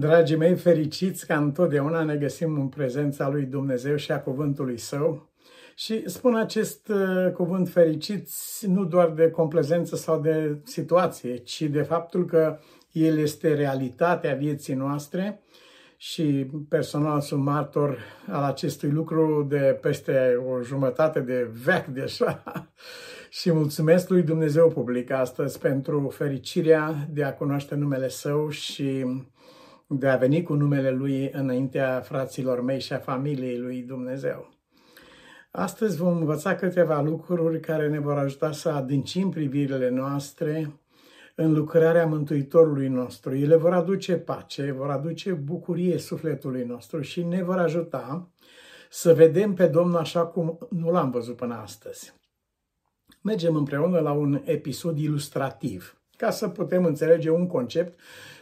Dragii mei, fericiți ca întotdeauna ne găsim în prezența lui Dumnezeu și a cuvântului Său. Și spun acest uh, cuvânt fericiți nu doar de complezență sau de situație, ci de faptul că El este realitatea vieții noastre și personal sunt martor al acestui lucru de peste o jumătate de veac deja. și mulțumesc lui Dumnezeu public astăzi pentru fericirea de a cunoaște numele Său și de a veni cu numele Lui înaintea fraților mei și a familiei lui Dumnezeu. Astăzi vom învăța câteva lucruri care ne vor ajuta să adâncim privirile noastre în lucrarea Mântuitorului nostru. Ele vor aduce pace, vor aduce bucurie sufletului nostru și ne vor ajuta să vedem pe Domnul așa cum nu l-am văzut până astăzi. Mergem împreună la un episod ilustrativ, ca să putem înțelege un concept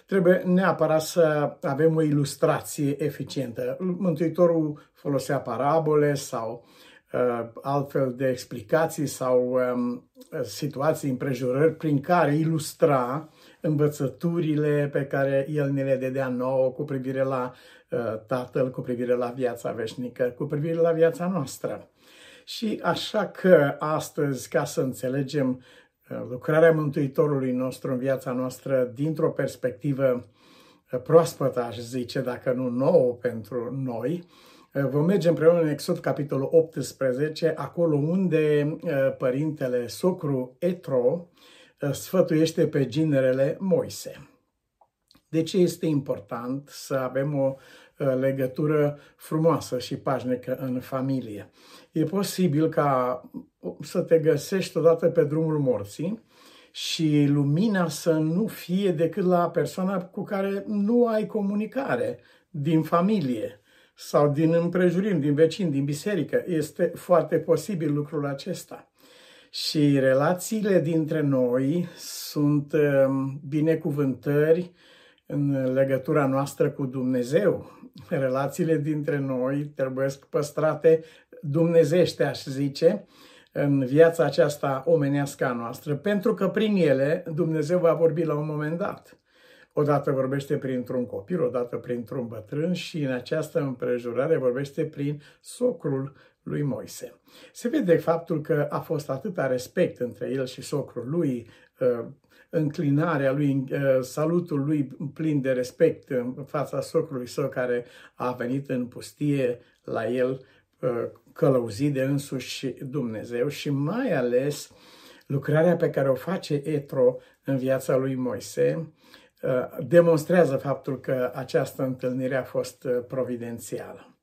trebuie neapărat să avem o ilustrație eficientă. Mântuitorul folosea parabole sau uh, altfel de explicații sau um, situații, împrejurări prin care ilustra învățăturile pe care el ne le dădea nouă cu privire la uh, Tatăl, cu privire la viața veșnică, cu privire la viața noastră. Și așa că astăzi, ca să înțelegem lucrarea Mântuitorului nostru în viața noastră dintr-o perspectivă uh, proaspătă, aș zice, dacă nu nouă pentru noi. Uh, vom merge împreună în Exod, capitolul 18, acolo unde uh, părintele socru Etro sfătuiește pe ginerele Moise. De ce este important să avem o legătură frumoasă și pașnică în familie? E posibil ca să te găsești odată pe drumul morții și lumina să nu fie decât la persoana cu care nu ai comunicare din familie sau din împrejurim, din vecini, din biserică. Este foarte posibil lucrul acesta. Și relațiile dintre noi sunt um, binecuvântări în legătura noastră cu Dumnezeu. Relațiile dintre noi trebuie păstrate dumnezește, aș zice, în viața aceasta omenească a noastră, pentru că prin ele Dumnezeu va vorbi la un moment dat. Odată vorbește printr-un copil, odată printr-un bătrân și în această împrejurare vorbește prin socrul lui Moise. Se vede faptul că a fost atâta respect între el și socrul lui, uh, înclinarea lui, uh, salutul lui plin de respect în fața socrului său care a venit în pustie la el uh, călăuzit de însuși Dumnezeu și mai ales lucrarea pe care o face Etro în viața lui Moise uh, demonstrează faptul că această întâlnire a fost uh, providențială.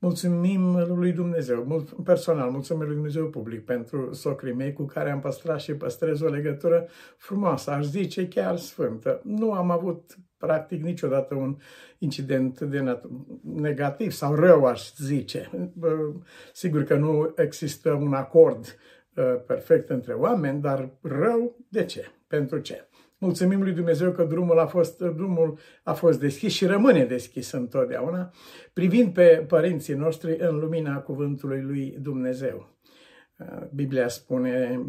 Mulțumim lui Dumnezeu, mult, personal, mulțumim lui Dumnezeu public pentru socrii mei cu care am păstrat și păstrez o legătură frumoasă, aș zice chiar sfântă. Nu am avut practic niciodată un incident de negativ sau rău, aș zice. Sigur că nu există un acord ă, perfect între oameni, dar rău, de ce? Pentru ce? Mulțumim lui Dumnezeu că drumul a fost, drumul a fost deschis și rămâne deschis întotdeauna, privind pe părinții noștri în lumina cuvântului lui Dumnezeu. Biblia spune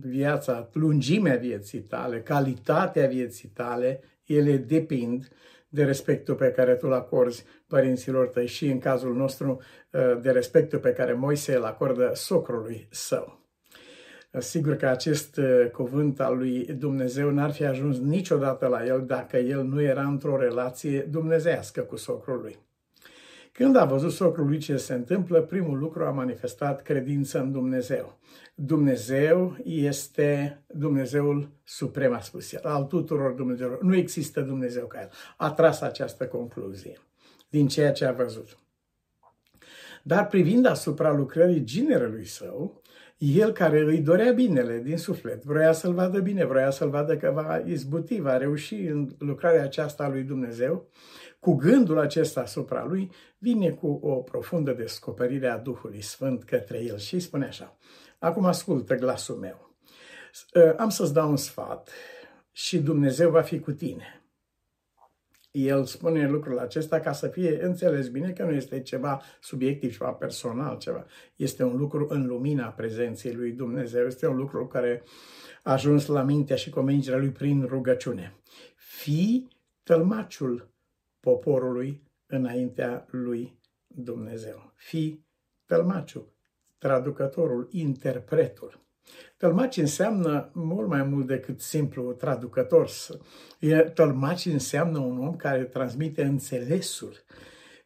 viața, lungimea vieții tale, calitatea vieții tale, ele depind de respectul pe care tu îl acorzi părinților tăi și în cazul nostru de respectul pe care Moise îl acordă socrului său. Sigur că acest uh, cuvânt al lui Dumnezeu n-ar fi ajuns niciodată la el dacă el nu era într-o relație dumnezească cu socrul lui. Când a văzut socrul lui ce se întâmplă, primul lucru a manifestat credință în Dumnezeu. Dumnezeu este Dumnezeul suprem, a spus el, al tuturor Dumnezeilor. Nu există Dumnezeu ca el. A tras această concluzie din ceea ce a văzut. Dar privind asupra lucrării ginerelui său, el care îi dorea binele din suflet, vroia să-l vadă bine, vroia să-l vadă că va izbuti, va reuși în lucrarea aceasta a lui Dumnezeu, cu gândul acesta asupra lui, vine cu o profundă descoperire a Duhului Sfânt către el și spune așa, acum ascultă glasul meu, am să-ți dau un sfat și Dumnezeu va fi cu tine el spune lucrul acesta ca să fie înțeles bine că nu este ceva subiectiv, ceva personal, ceva. Este un lucru în lumina prezenței lui Dumnezeu. Este un lucru care a ajuns la mintea și convingerea lui prin rugăciune. Fii tălmaciul poporului înaintea lui Dumnezeu. Fii tălmaciu, traducătorul, interpretul. Tălmaci înseamnă mult mai mult decât simplu traducător. Tălmaci înseamnă un om care transmite înțelesul,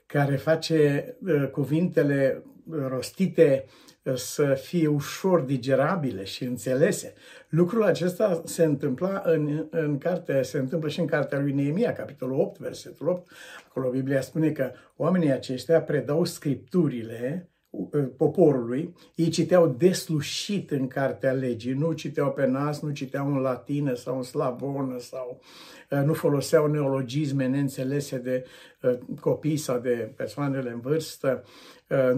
care face uh, cuvintele rostite uh, să fie ușor digerabile și înțelese. Lucrul acesta se întâmpla în, în carte, se întâmplă și în cartea lui Neemia, capitolul 8, versetul 8. Acolo Biblia spune că oamenii aceștia predau scripturile Uh, poporului, ei citeau deslușit în cartea legii, nu citeau pe nas, nu citeau în latină sau în slavonă sau uh, nu foloseau neologisme neînțelese de uh, copii sau de persoanele în vârstă.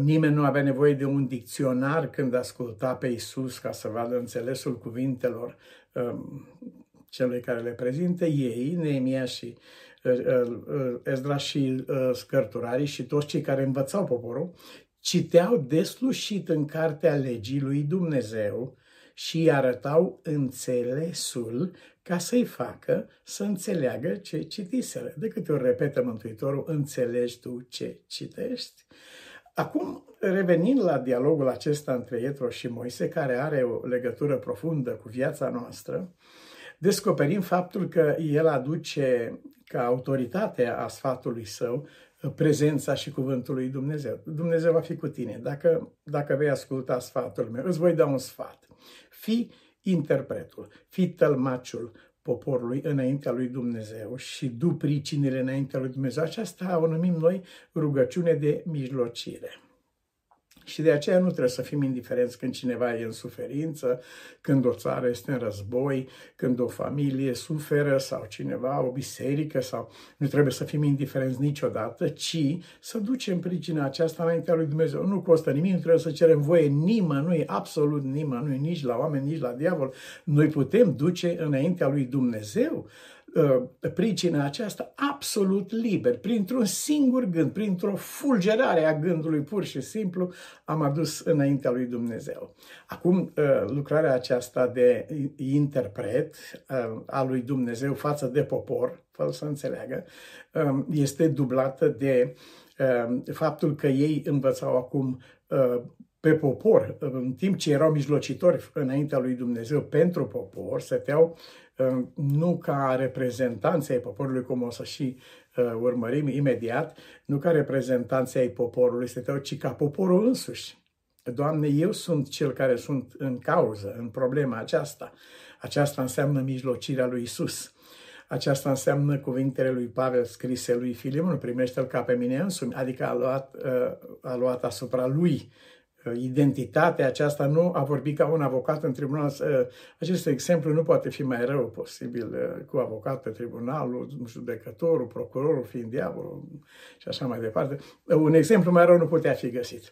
Nimeni nu avea nevoie de un dicționar când asculta pe Isus ca să vadă înțelesul cuvintelor um, celui care le prezintă ei, Neemia și Ezra și scărturarii și toți cei care învățau poporul, citeau deslușit în cartea legii lui Dumnezeu și îi arătau înțelesul ca să-i facă să înțeleagă ce citiseră. De câte ori repetă Mântuitorul, înțelegi tu ce citești? Acum, revenind la dialogul acesta între Ietro și Moise, care are o legătură profundă cu viața noastră, descoperim faptul că el aduce ca autoritate a sfatului său prezența și cuvântul lui Dumnezeu. Dumnezeu va fi cu tine. Dacă, dacă vei asculta sfatul meu, îți voi da un sfat. Fii interpretul, fii tălmaciul poporului înaintea lui Dumnezeu și du pricinile înaintea lui Dumnezeu. Aceasta o numim noi rugăciune de mijlocire. Și de aceea nu trebuie să fim indiferenți când cineva e în suferință, când o țară este în război, când o familie suferă sau cineva, o biserică sau nu trebuie să fim indiferenți niciodată, ci să ducem pricina aceasta înaintea lui Dumnezeu. Nu costă nimic, nu trebuie să cerem voie nimănui, absolut nimănui, nici la oameni, nici la diavol. Noi putem duce înaintea lui Dumnezeu Uh, pricina aceasta absolut liber, printr-un singur gând, printr-o fulgerare a gândului pur și simplu, am adus înaintea lui Dumnezeu. Acum, uh, lucrarea aceasta de interpret uh, a lui Dumnezeu față de popor, fără să înțeleagă, um, este dublată de faptul că ei învățau acum pe popor, în timp ce erau mijlocitori înaintea lui Dumnezeu pentru popor, stăteau nu ca reprezentanții ai poporului, cum o să și uh, urmărim imediat, nu ca reprezentanții ai poporului stăteau, ci ca poporul însuși. Doamne, eu sunt cel care sunt în cauză, în problema aceasta. Aceasta înseamnă mijlocirea lui Isus. Aceasta înseamnă cuvintele lui Pavel scrise lui Filimon, primește-l ca pe mine însumi, adică a luat, uh, a luat asupra lui identitatea aceasta, nu a vorbit ca un avocat în tribunal. Acest exemplu nu poate fi mai rău posibil uh, cu avocat pe tribunalul, judecătorul, procurorul fiind diavolul și așa mai departe. Un exemplu mai rău nu putea fi găsit.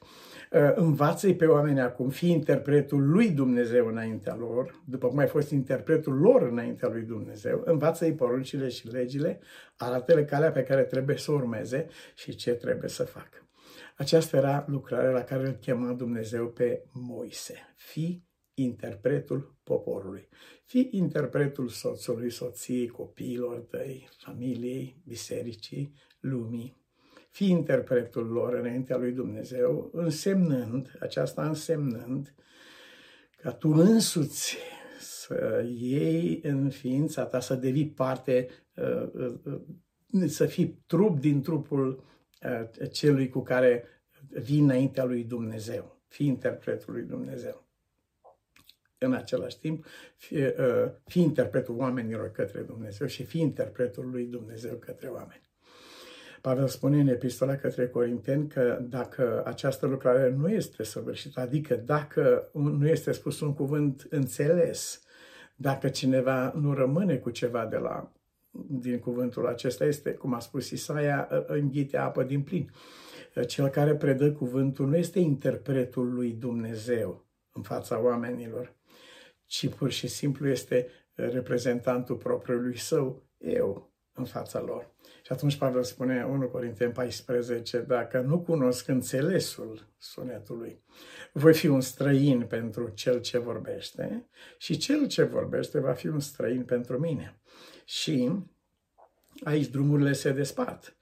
Uh, învață-i pe oameni acum, fi interpretul lui Dumnezeu înaintea lor, după cum ai fost interpretul lor înaintea lui Dumnezeu, învață-i poruncile și legile, arată-le calea pe care trebuie să urmeze și ce trebuie să facă. Aceasta era lucrarea la care îl chema Dumnezeu pe Moise. Fi interpretul poporului. Fi interpretul soțului, soției, copiilor tăi, familiei, bisericii, lumii. Fi interpretul lor înaintea lui Dumnezeu, însemnând, aceasta însemnând ca tu însuți să iei în ființa ta, să devii parte, uh, uh, uh, să fii trup din trupul celui cu care vii înaintea lui Dumnezeu, fii interpretul lui Dumnezeu. În același timp, fii, fii interpretul oamenilor către Dumnezeu și fii interpretul lui Dumnezeu către oameni. Pavel spune în epistola către Corinteni că dacă această lucrare nu este săvârșită, adică dacă nu este spus un cuvânt înțeles, dacă cineva nu rămâne cu ceva de la din cuvântul acesta este, cum a spus Isaia, înghite apă din plin. Cel care predă cuvântul nu este interpretul lui Dumnezeu în fața oamenilor, ci pur și simplu este reprezentantul propriului său, eu, în fața lor. Și atunci Pavel spune 1 Corinteni 14, dacă nu cunosc înțelesul sunetului, voi fi un străin pentru cel ce vorbește și cel ce vorbește va fi un străin pentru mine. Și aici drumurile se despart.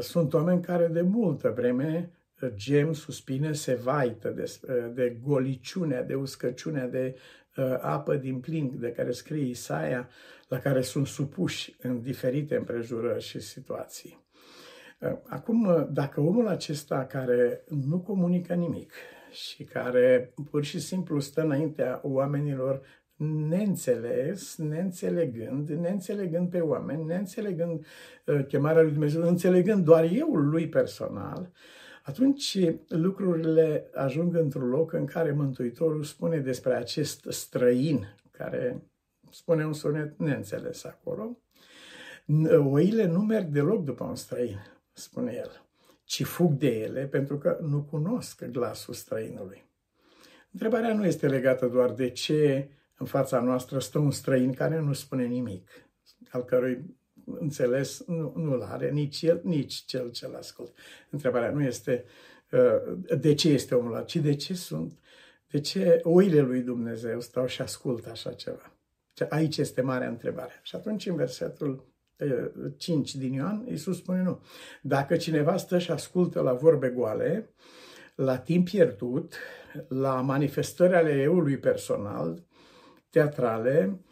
Sunt oameni care de multă vreme gem, suspine, se vaită de, de goliciunea, de uscăciunea, de uh, apă din plin de care scrie Isaia, la care sunt supuși în diferite împrejurări și situații. Uh, acum, dacă omul acesta care nu comunică nimic și care pur și simplu stă înaintea oamenilor neînțeles, neînțelegând, neînțelegând pe oameni, neînțelegând uh, chemarea lui Dumnezeu, înțelegând doar eu lui personal, atunci lucrurile ajung într-un loc în care Mântuitorul spune despre acest străin, care spune un sunet neînțeles acolo, oile nu merg deloc după un străin, spune el, ci fug de ele pentru că nu cunosc glasul străinului. Întrebarea nu este legată doar de ce în fața noastră stă un străin care nu spune nimic, al cărui înțeles nu, nu-l are nici el, nici cel ce-l ascult. Întrebarea nu este uh, de ce este omul ăla, ci de ce sunt, de ce oile lui Dumnezeu stau și ascultă așa ceva. Aici este marea întrebare. Și atunci în versetul 5 uh, din Ioan, Iisus spune nu. Dacă cineva stă și ascultă la vorbe goale, la timp pierdut, la manifestări ale eului personal, teatrale, Uh,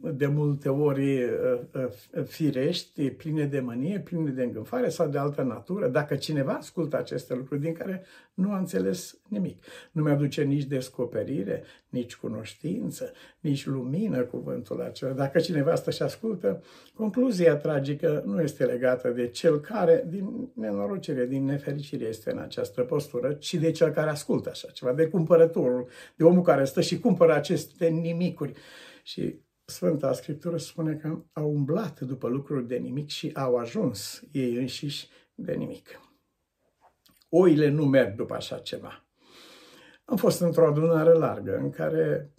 de multe ori uh, uh, firești, pline de mânie, pline de îngânfare sau de altă natură, dacă cineva ascultă aceste lucruri din care nu a înțeles nimic. Nu mi-aduce nici descoperire, nici cunoștință, nici lumină cuvântul acela. Dacă cineva stă și ascultă, concluzia tragică nu este legată de cel care, din nenorocire, din nefericire, este în această postură, ci de cel care ascultă așa ceva, de cumpărătorul, de omul care stă și cumpără aceste nimicuri și Sfânta Scriptură spune că au umblat după lucruri de nimic și au ajuns ei înșiși de nimic. Oile nu merg după așa ceva. Am fost într-o adunare largă în care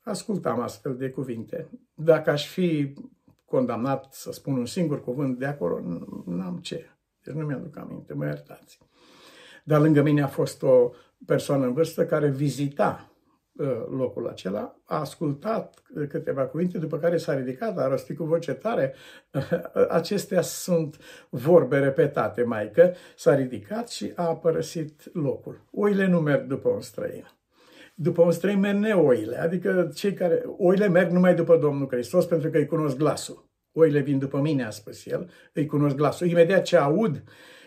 ascultam astfel de cuvinte. Dacă aș fi condamnat să spun un singur cuvânt de acolo, n-am ce. Deci nu mi-aduc aminte, mă iertați. Dar lângă mine a fost o persoană în vârstă care vizita Uh, locul acela, a ascultat câteva cuvinte, după care s-a ridicat, a rostit cu voce tare. Acestea sunt vorbe repetate, maică. S-a ridicat și a părăsit locul. Oile nu merg după un străin. După un străin merg neoile, adică cei care... Oile merg numai după Domnul Hristos pentru că îi cunosc glasul. Oile vin după mine, a spus el, îi cunosc glasul. Imediat ce aud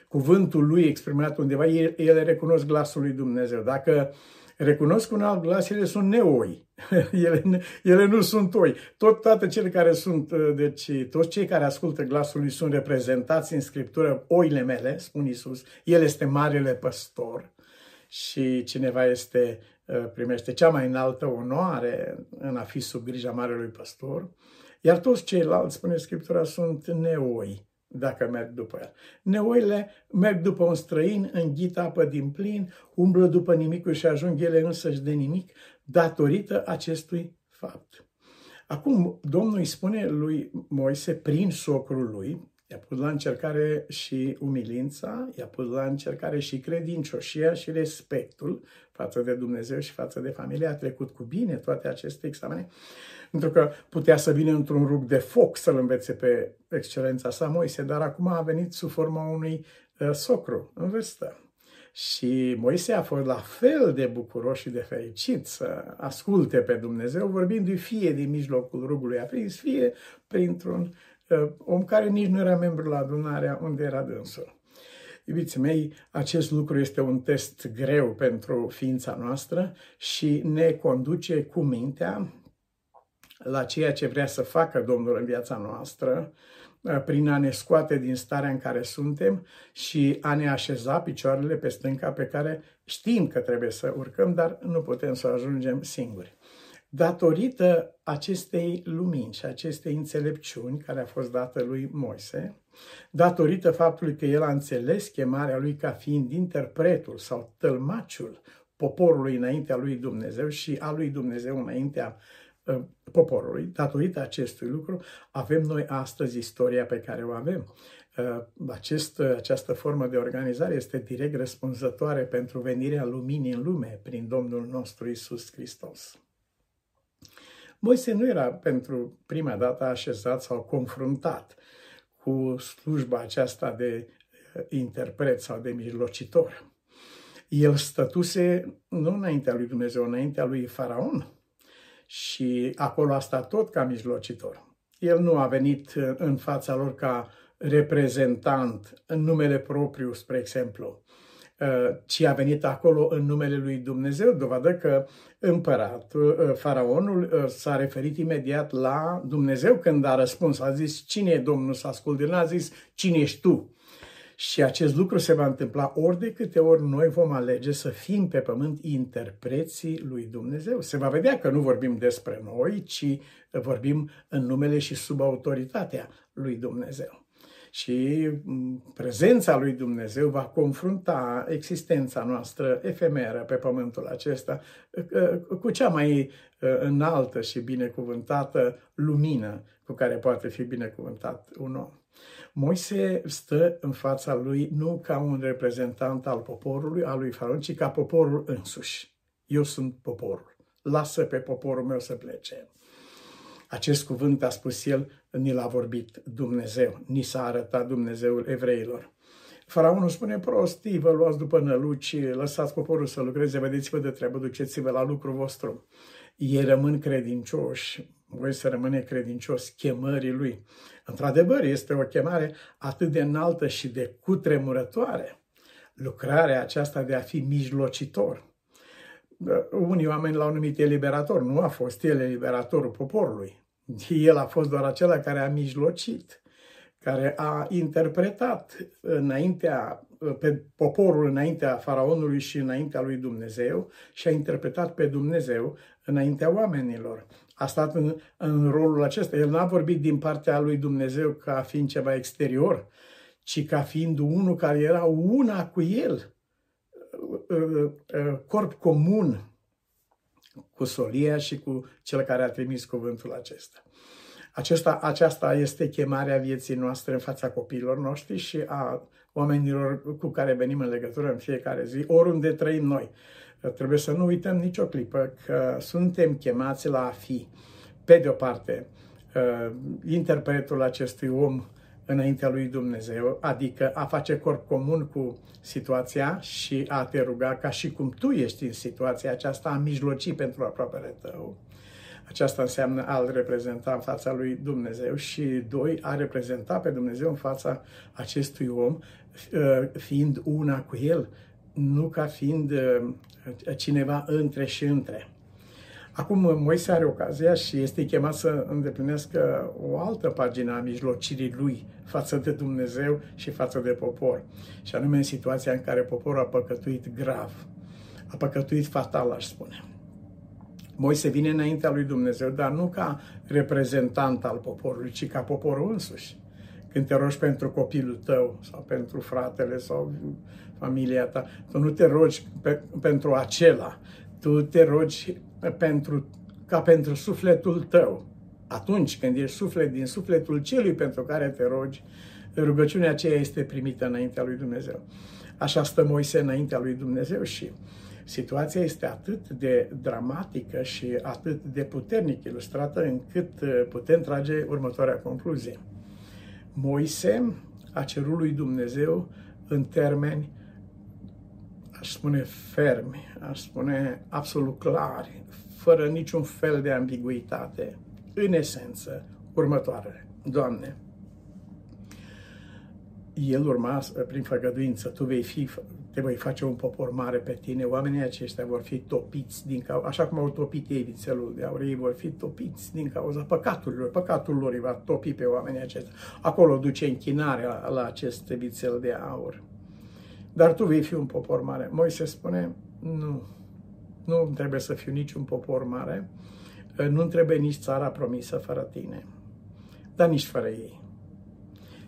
cuvântul lui exprimat undeva, ele recunosc glasul lui Dumnezeu. Dacă uh, recunosc un alt glas, ele sunt neoi. ele, ele nu sunt oi. Tot toate cele care sunt, uh, deci toți cei care ascultă glasul lui sunt reprezentați în Scriptură, oile mele, spun Isus. El este marele păstor și cineva este, uh, primește cea mai înaltă onoare în a fi sub grija marelui păstor. Iar toți ceilalți, spune Scriptura, sunt neoi dacă merg după el. Neoile merg după un străin, înghită apă din plin, umblă după nimicul și ajung ele însăși de nimic, datorită acestui fapt. Acum, Domnul îi spune lui Moise, prin socrul lui, i-a pus la încercare și umilința, i-a pus la încercare și credincioșia și respectul față de Dumnezeu și față de familie. A trecut cu bine toate aceste examene pentru că putea să vină într-un rug de foc să-l învețe pe excelența sa Moise, dar acum a venit sub forma unui uh, socru în vârstă. Și Moise a fost la fel de bucuros și de fericit să asculte pe Dumnezeu, vorbindu-i fie din mijlocul rugului aprins, fie printr-un uh, om care nici nu era membru la adunarea unde era dânsul. Iubiții mei, acest lucru este un test greu pentru ființa noastră și ne conduce cu mintea la ceea ce vrea să facă Domnul în viața noastră, uh, prin a ne scoate din starea în care suntem și a ne așeza picioarele pe stânca pe care știm că trebuie să urcăm, dar nu putem să ajungem singuri. Datorită acestei lumini și acestei înțelepciuni care a fost dată lui Moise, datorită faptului că el a înțeles chemarea lui ca fiind interpretul sau tălmaciul poporului înaintea lui Dumnezeu și a lui Dumnezeu înaintea Uh, poporului. Datorită acestui lucru avem noi astăzi istoria pe care o avem. Uh, acest, această formă de organizare este direct răspunzătoare pentru venirea luminii în lume prin Domnul nostru Isus Hristos. Moise nu era pentru prima dată așezat sau confruntat cu slujba aceasta de uh, interpret sau de mijlocitor. El stătuse nu înaintea lui Dumnezeu, înaintea lui Faraon și acolo a stat tot ca mijlocitor. El nu a venit uh, în fața lor ca reprezentant în numele propriu, spre exemplu, uh, ci a venit acolo în numele lui Dumnezeu, dovadă că împăratul, uh, faraonul, s-a referit imediat la Dumnezeu când a răspuns. A zis, cine e Domnul să asculte? N-a zis, cine ești tu? Și acest lucru se va întâmpla ori de câte ori noi vom alege să fim pe pământ interpreții lui Dumnezeu. Se va vedea că nu vorbim despre noi, ci vorbim în numele și sub autoritatea lui Dumnezeu. Și prezența lui Dumnezeu va confrunta existența noastră efemeră pe pământul acesta cu cea mai înaltă și binecuvântată lumină cu care poate fi binecuvântat un om. Moise stă în fața lui nu ca un reprezentant al poporului, al lui Faraon, ci ca poporul însuși. Eu sunt poporul. Lasă pe poporul meu să plece. Acest cuvânt a spus el, ni l-a vorbit Dumnezeu, ni s-a arătat Dumnezeul evreilor. Faraonul spune prostii, vă luați după năluci, lăsați poporul să lucreze, vedeți-vă de treabă, duceți-vă la lucru vostru. Ei rămân credincioși, voi să rămâne credincios chemării lui. Într-adevăr, este o chemare atât de înaltă și de cutremurătoare. Lucrarea aceasta de a fi mijlocitor. Unii oameni l-au numit eliberator. Nu a fost el eliberatorul poporului. El a fost doar acela care a mijlocit, care a interpretat înaintea, pe poporul înaintea faraonului și înaintea lui Dumnezeu și a interpretat pe Dumnezeu înaintea oamenilor a stat în, în rolul acesta. El n-a vorbit din partea lui Dumnezeu ca fiind ceva exterior, ci ca fiind unul care era una cu el, corp comun cu solia și cu cel care a trimis cuvântul acesta. Acesta, aceasta este chemarea vieții noastre în fața copiilor noștri și a oamenilor cu care venim în legătură în fiecare zi, oriunde trăim noi. Trebuie să nu uităm nicio clipă că suntem chemați la a fi, pe de o parte, uh, interpretul acestui om înaintea lui Dumnezeu, adică a face corp comun cu situația și a te ruga ca și cum tu ești în situația aceasta, a mijloci pentru aproapele tău. Aceasta înseamnă a-L reprezenta în fața lui Dumnezeu și, doi, a reprezenta pe Dumnezeu în fața acestui om, uh, fiind una cu El, nu ca fiind uh, cineva între și între. Acum Moise are ocazia și este chemat să îndeplinească o altă pagină a mijlocirii lui față de Dumnezeu și față de popor. Și anume în situația în care poporul a păcătuit grav. A păcătuit fatal, aș spune. Moise vine înaintea lui Dumnezeu, dar nu ca reprezentant al poporului, ci ca poporul însuși. Când te rogi pentru copilul tău sau pentru fratele sau familia ta, tu nu te rogi pe, pentru acela, tu te rogi pentru, ca pentru sufletul tău. Atunci când ești suflet din sufletul celui pentru care te rogi, rugăciunea aceea este primită înaintea lui Dumnezeu. Așa stă Moise înaintea lui Dumnezeu și situația este atât de dramatică și atât de puternic ilustrată încât uh, putem trage următoarea concluzie. Moise a cerut lui Dumnezeu în termeni, aș spune fermi, aș spune absolut clari, fără niciun fel de ambiguitate, în esență, următoarele. Doamne, el urma prin făgăduință, tu vei fi, te voi face un popor mare pe tine, oamenii aceștia vor fi topiți din cauza, așa cum au topit ei vițelul de aur, ei vor fi topiți din cauza păcaturilor, păcatul lor îi va topi pe oamenii aceștia. Acolo duce închinarea la, la acest vițel de aur. Dar tu vei fi un popor mare. Moise spune, nu, nu trebuie să fiu niciun popor mare, nu trebuie nici țara promisă fără tine, dar nici fără ei.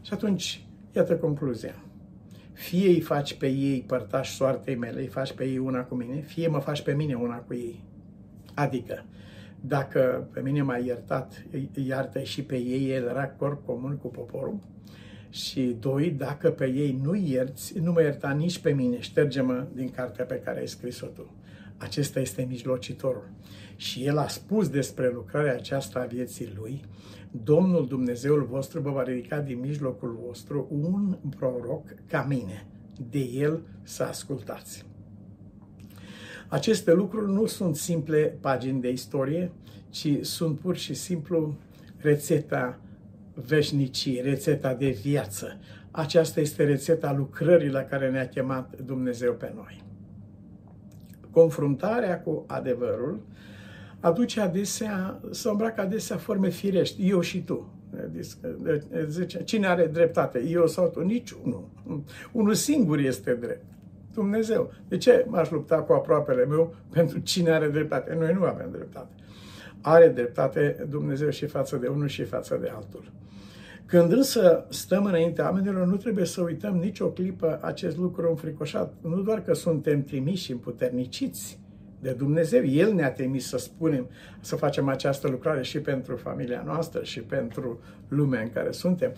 Și atunci, iată concluzia. Fie îi faci pe ei părtași soartei mele, îi faci pe ei una cu mine, fie mă faci pe mine una cu ei. Adică, dacă pe mine m-ai iertat, iartă și pe ei, el era corp comun cu poporul. Și doi, dacă pe ei nu ierți, nu mă ierta nici pe mine, șterge-mă din cartea pe care ai scris-o tu. Acesta este mijlocitorul. Și el a spus despre lucrarea aceasta a vieții lui, Domnul Dumnezeul vostru vă va ridica din mijlocul vostru un proroc ca mine. De el să ascultați. Aceste lucruri nu sunt simple pagini de istorie, ci sunt pur și simplu rețeta veșnicii, rețeta de viață. Aceasta este rețeta lucrării la care ne-a chemat Dumnezeu pe noi. Confruntarea cu adevărul aduce adesea, să îmbracă adesea forme firești, eu și tu. Zice, cine are dreptate, eu sau tu? Niciunul. Unul singur este drept. Dumnezeu. De ce m-aș lupta cu aproapele meu pentru cine are dreptate? Noi nu avem dreptate. Are dreptate Dumnezeu și față de unul și față de altul. Când însă stăm înaintea oamenilor, nu trebuie să uităm nicio clipă acest lucru înfricoșat. Nu doar că suntem trimiși și împuterniciți de Dumnezeu, El ne-a trimis să spunem, să facem această lucrare și pentru familia noastră și pentru lumea în care suntem.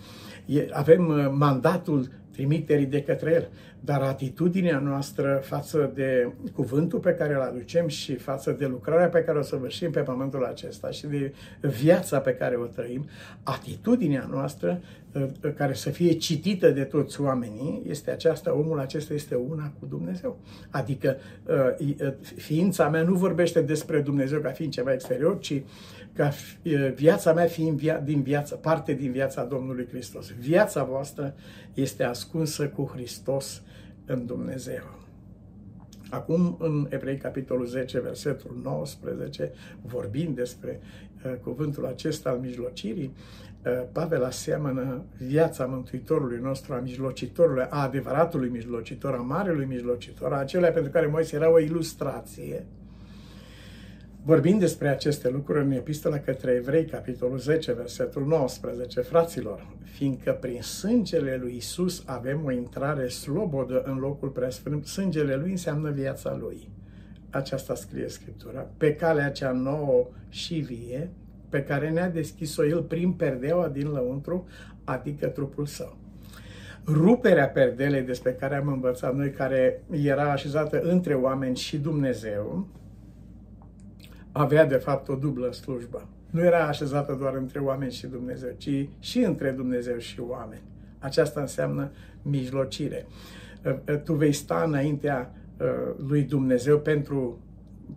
Avem uh, mandatul trimiterii de către El. Dar atitudinea noastră față de cuvântul pe care îl aducem și față de lucrarea pe care o săvârșim pe pământul acesta și de viața pe care o trăim, atitudinea noastră uh, care să fie citită de toți oamenii este aceasta, omul acesta este una cu Dumnezeu. Adică uh, uh, ființa mea nu vorbește despre Dumnezeu ca fiind ceva exterior, ci ca viața mea fiind via, din viață, parte din viața Domnului Hristos. Viața voastră este ascunsă cu Hristos în Dumnezeu. Acum, în Evrei, capitolul 10, versetul 19, vorbind despre uh, cuvântul acesta al mijlocirii, uh, Pavel aseamănă viața Mântuitorului nostru, a mijlocitorului, a adevăratului mijlocitor, a marelui mijlocitor, a acelea pentru care Moise era o ilustrație, Vorbind despre aceste lucruri în epistola către evrei, capitolul 10, versetul 19, fraților, fiindcă prin sângele lui Isus avem o intrare slobodă în locul preasfânt, sângele lui înseamnă viața lui. Aceasta scrie Scriptura, pe calea cea nouă și vie, pe care ne-a deschis-o El prin perdeaua din lăuntru, adică trupul său ruperea perdelei despre care am învățat noi, care era așezată între oameni și Dumnezeu, avea de fapt o dublă slujbă. Nu era așezată doar între oameni și Dumnezeu, ci și între Dumnezeu și oameni. Aceasta înseamnă mijlocire. Uh, uh, tu vei sta înaintea uh, lui Dumnezeu pentru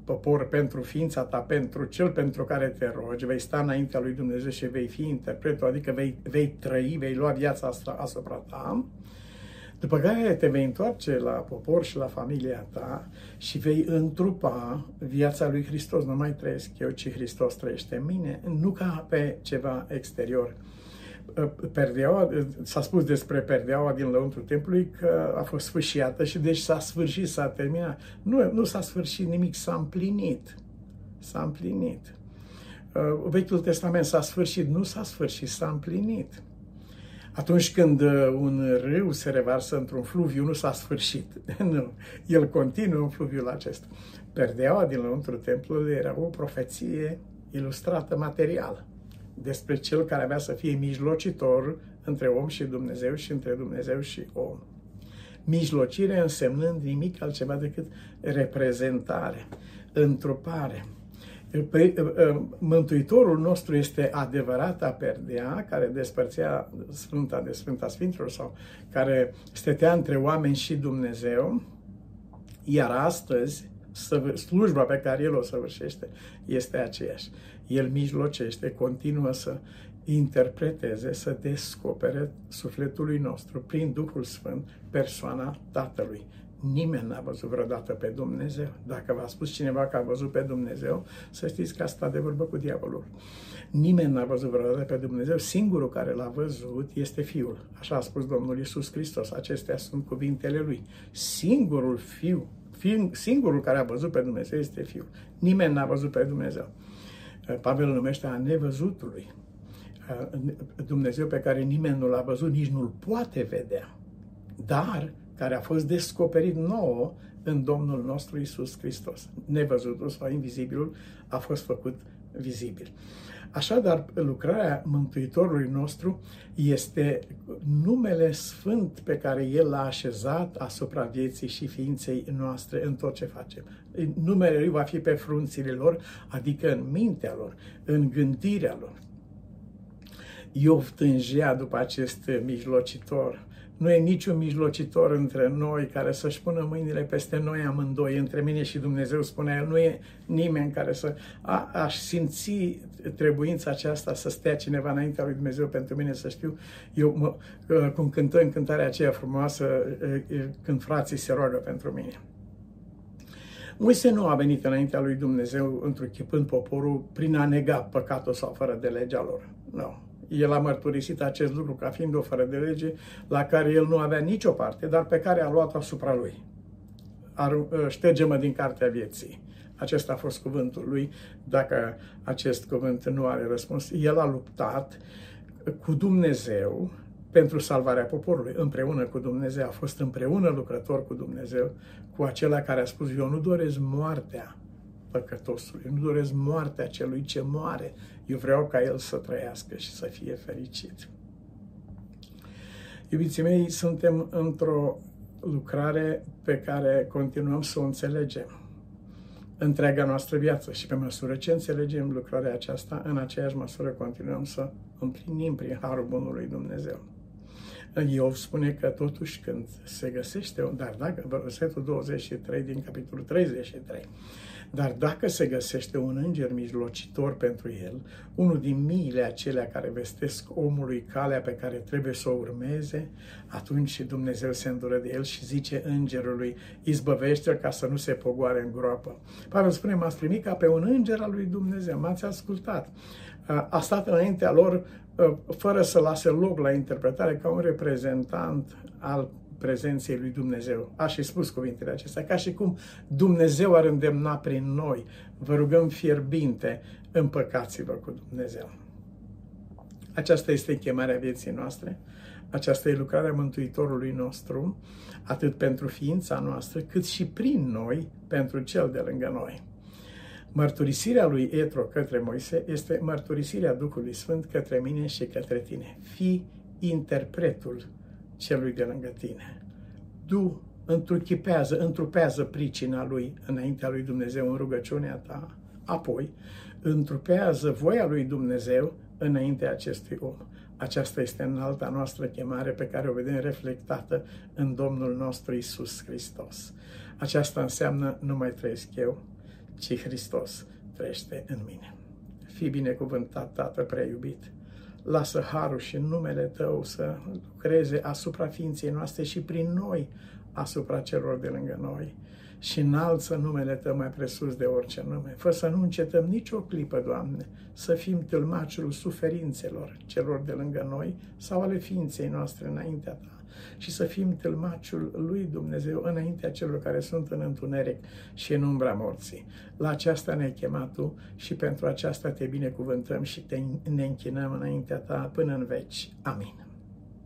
popor, pentru ființa ta, pentru cel pentru care te rogi, vei sta înaintea lui Dumnezeu și vei fi interpretul, adică vei, vei trăi, vei lua viața asta asupra ta după care te vei întoarce la popor și la familia ta și vei întrupa viața lui Hristos. Nu mai trăiesc eu, ci Hristos trăiește în mine, nu ca pe ceva exterior. Perdeaua, s-a spus despre perdeaua din lăuntru templului că a fost sfârșiată și deci s-a sfârșit, s-a terminat. Nu, nu s-a sfârșit nimic, s-a împlinit. S-a împlinit. Vechiul Testament s-a sfârșit, nu s-a sfârșit, s-a împlinit. Atunci când uh, un râu se revarsă într-un fluviu, nu s-a sfârșit. nu. El continuă în fluviul acesta. Perdeaua din lăuntru templului era o profeție ilustrată materială despre cel care avea să fie mijlocitor între om și Dumnezeu și între Dumnezeu și om. Mijlocire însemnând nimic altceva decât reprezentare, întrupare, Păi, ă, ă, Mântuitorul nostru este adevărata perdea care despărțea Sfânta de Sfânta Sfinților sau care stătea între oameni și Dumnezeu, iar astăzi slujba pe care El o săvârșește este aceeași. El mijlocește, continuă să interpreteze, să descopere sufletului nostru prin Duhul Sfânt persoana Tatălui. Nimeni n-a văzut vreodată pe Dumnezeu. Dacă v-a spus cineva că a văzut pe Dumnezeu, să știți că a stat de vorbă cu diavolul. Nimeni n-a văzut vreodată pe Dumnezeu. Singurul care l-a văzut este Fiul. Așa a spus Domnul Isus Hristos. Acestea sunt cuvintele Lui. Singurul Fiu, singurul care a văzut pe Dumnezeu este Fiul. Nimeni n-a văzut pe Dumnezeu. Pavel numește a nevăzutului. Dumnezeu pe care nimeni nu l-a văzut, nici nu-l poate vedea. Dar care a fost descoperit nouă în Domnul nostru Isus Hristos. Nevăzutul sau invizibilul a fost făcut vizibil. Așadar, lucrarea Mântuitorului nostru este numele sfânt pe care El l-a așezat asupra vieții și ființei noastre în tot ce facem. Numele Lui va fi pe frunțile lor, adică în mintea lor, în gândirea lor. Iov tângea după acest mijlocitor, nu e niciun mijlocitor între noi care să-și pună mâinile peste noi amândoi, între mine și Dumnezeu, spunea el. Nu e nimeni care să... A, aș simți trebuința aceasta să stea cineva înaintea lui Dumnezeu pentru mine să știu. Eu, mă, cum cântăm cântarea aceea frumoasă, când frații se roagă pentru mine. Moise nu a venit înaintea lui Dumnezeu întruchipând poporul prin a nega păcatul sau fără de legea lor. Nu. El a mărturisit acest lucru ca fiind o fără de lege la care el nu avea nicio parte, dar pe care a luat asupra lui. Ar, ă, șterge-mă din cartea vieții. Acesta a fost cuvântul lui. Dacă acest cuvânt nu are răspuns, el a luptat cu Dumnezeu pentru salvarea poporului, împreună cu Dumnezeu. A fost împreună lucrător cu Dumnezeu, cu acela care a spus, eu nu doresc moartea păcătosului, nu doresc moartea celui ce moare. Eu vreau ca el să trăiască și să fie fericit. Iubiții mei, suntem într-o lucrare pe care continuăm să o înțelegem întreaga noastră viață și pe măsură ce înțelegem lucrarea aceasta, în aceeași măsură continuăm să împlinim prin Harul Bunului Dumnezeu. Iov spune că totuși când se găsește, dar dacă, versetul 23 din capitolul 33, dar dacă se găsește un înger mijlocitor pentru el, unul din miile acelea care vestesc omului calea pe care trebuie să o urmeze, atunci Dumnezeu se îndură de el și zice îngerului, izbăvește ca să nu se pogoare în groapă. Pavel spune, m-ați primit ca pe un înger al lui Dumnezeu, m-ați ascultat. A stat înaintea lor fără să lase loc la interpretare ca un reprezentant al prezenței lui Dumnezeu. A și spus cuvintele acestea, ca și cum Dumnezeu ar îndemna prin noi. Vă rugăm fierbinte, împăcați-vă cu Dumnezeu. Aceasta este chemarea vieții noastre, aceasta e lucrarea Mântuitorului nostru, atât pentru ființa noastră, cât și prin noi, pentru cel de lângă noi. Mărturisirea lui Etro către Moise este mărturisirea Duhului Sfânt către mine și către tine. Fii interpretul celui de lângă tine. Du, întruchipează, întrupează pricina lui înaintea lui Dumnezeu în rugăciunea ta, apoi întrupează voia lui Dumnezeu înaintea acestui om. Aceasta este înalta noastră chemare pe care o vedem reflectată în Domnul nostru Isus Hristos. Aceasta înseamnă nu mai trăiesc eu, ci Hristos trăiește în mine. Fii binecuvântat, Tată prea iubit! Lasă harul și numele Tău să lucreze asupra ființei noastre și prin noi asupra celor de lângă noi. Și înalță numele Tău mai presus de orice nume. Fă să nu încetăm nicio clipă, Doamne, să fim tâlmaciul suferințelor celor de lângă noi sau ale ființei noastre înaintea Ta și să fim tâlmaciul lui Dumnezeu înaintea celor care sunt în întuneric și în umbra morții. La aceasta ne-ai chemat Tu și pentru aceasta te binecuvântăm și te, ne închinăm înaintea Ta până în veci. Amin.